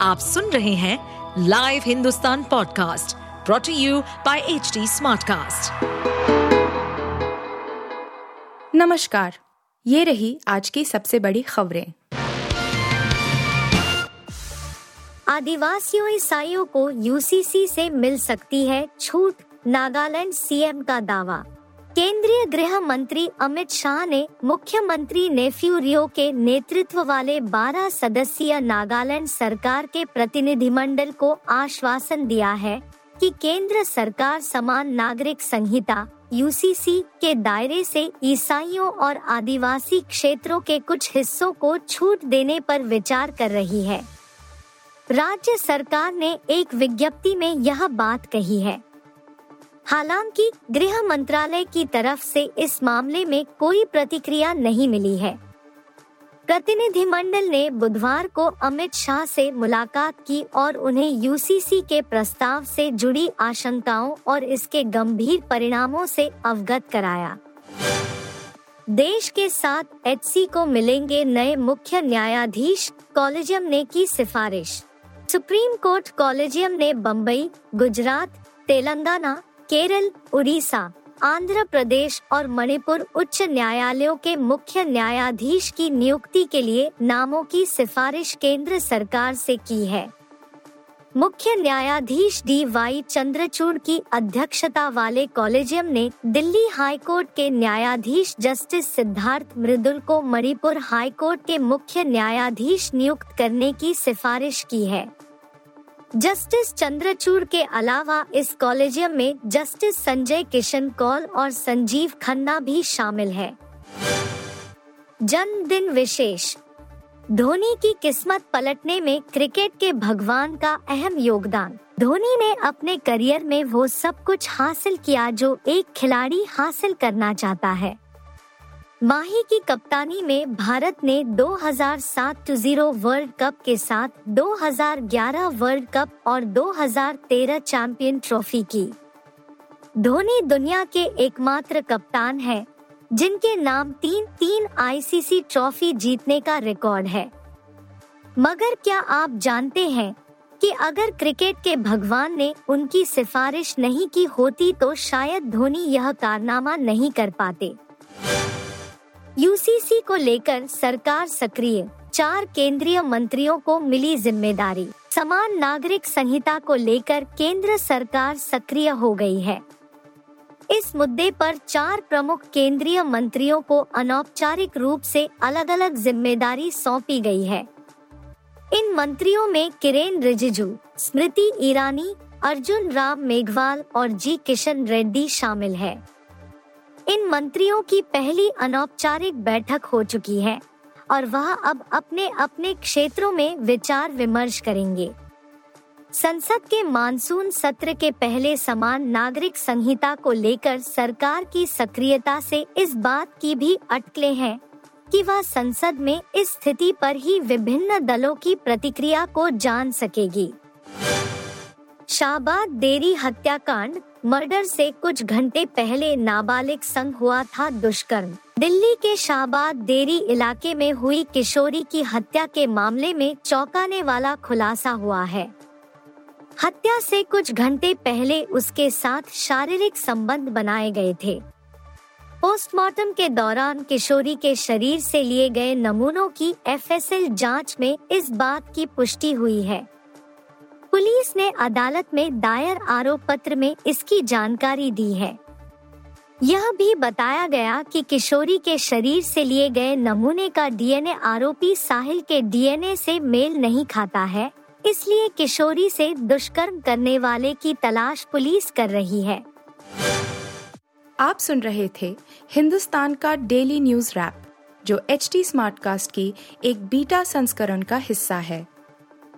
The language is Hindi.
आप सुन रहे हैं live Hindustan podcast brought to you by H Smartcast. नमस्कार ये रही आज की सबसे बड़ी खबरें आदिवासियों ईसाइयों को यूसीसी से मिल सकती है छूट नागालैंड सीएम का दावा केंद्रीय गृह मंत्री अमित शाह ने मुख्यमंत्री नेफ्यू रियो के नेतृत्व वाले 12 सदस्यीय नागालैंड सरकार के प्रतिनिधिमंडल को आश्वासन दिया है कि केंद्र सरकार समान नागरिक संहिता यूसीसी के दायरे से ईसाइयों और आदिवासी क्षेत्रों के कुछ हिस्सों को छूट देने पर विचार कर रही है। राज्य सरकार ने एक विज्ञप्ति में यह बात कही है। हालाँकि गृह मंत्रालय की तरफ़ से इस मामले में कोई प्रतिक्रिया नहीं मिली है। प्रतिनिधिमंडल ने बुधवार को अमित शाह से मुलाकात की और उन्हें यूसीसी के प्रस्ताव से जुड़ी आशंकाओं और इसके गंभीर परिणामों से अवगत कराया। देश के साथ एचसी को मिलेंगे नए मुख्य न्यायाधीश, कॉलेजियम ने की सिफारिश। सुप्रीम कोर्ट कॉलेजियम ने बम्बई गुजरात, तेलंगाना केरल, उड़ीसा, आंध्र प्रदेश और मणिपुर उच्च न्यायालयों के मुख्य न्यायाधीश की नियुक्ति के लिए नामों की सिफारिश केंद्र सरकार से की है। मुख्य न्यायाधीश डी वाई चंद्रचूड़ की अध्यक्षता वाले कॉलेजियम ने दिल्ली हाई कोर्ट के न्यायाधीश जस्टिस सिद्धार्थ मृदुल को मणिपुर हाई कोर्ट के मुख्य न्यायाधीश नियुक्त करने की सिफारिश की है। जस्टिस चंद्रचूड़ के अलावा इस कॉलेजियम में जस्टिस संजय किशन कौल और संजीव खन्ना भी शामिल है। जन्मदिन विशेष। धोनी की किस्मत पलटने में क्रिकेट के भगवान का अहम योगदान। धोनी ने अपने करियर में वो सब कुछ हासिल किया जो एक खिलाड़ी हासिल करना चाहता है। माही की कप्तानी में भारत ने 2007 ज़ीरो वर्ल्ड कप के साथ 2011 वर्ल्ड कप और 2013 चैंपियन ट्रॉफी की। धोनी दुनिया के एकमात्र कप्तान हैं, जिनके नाम तीन तीन आईसीसी ट्रॉफी जीतने का रिकॉर्ड है। मगर क्या आप जानते हैं कि अगर क्रिकेट के भगवान ने उनकी सिफारिश नहीं की होती तो शायद धोनी यह कारनामा नहीं कर पाते? यूसीसी को लेकर सरकार सक्रिय। चार केंद्रीय मंत्रियों को मिली ज़िम्मेदारी। समान नागरिक संहिता को लेकर केंद्र सरकार सक्रिय हो गई है। इस मुद्दे पर चार प्रमुख केंद्रीय मंत्रियों को अनौपचारिक रूप से अलग अलग ज़िम्मेदारी सौंपी गई है। इन मंत्रियों में किरेन रिजिजू, स्मृति ईरानी, अर्जुन राम मेघवाल और जी किशन रेड्डी शामिल है। इन मंत्रियों की पहली अनौपचारिक बैठक हो चुकी है और वह अब अपने अपने क्षेत्रों में विचार विमर्श करेंगे। संसद के मानसून सत्र के पहले समान नागरिक संहिता को लेकर सरकार की सक्रियता से इस बात की भी अटकले हैं कि वह संसद में इस स्थिति पर ही विभिन्न दलों की प्रतिक्रिया को जान सकेगी। शाहबाद देरी हत्याकांड मर्डर से कुछ घंटे पहले नाबालिग संग हुआ था दुष्कर्म। दिल्ली के शाहबाद देरी इलाके में हुई किशोरी की हत्या के मामले में चौंकाने वाला खुलासा हुआ है। हत्या से कुछ घंटे पहले उसके साथ शारीरिक संबंध बनाए गए थे। पोस्टमार्टम के दौरान किशोरी के शरीर से लिए गए नमूनों की एफएसएल जाँच में इस बात की पुष्टि हुई है। पुलिस ने अदालत में दायर आरोप पत्र में इसकी जानकारी दी है। यह भी बताया गया कि किशोरी के शरीर से लिए गए नमूने का डीएनए आरोपी साहिल के डीएनए से मेल नहीं खाता है, इसलिए किशोरी से दुष्कर्म करने वाले की तलाश पुलिस कर रही है। आप सुन रहे थे हिंदुस्तान का डेली न्यूज़ रैप, जो एच टी स्मार्ट कास्ट की एक बीटा संस्करण का हिस्सा है।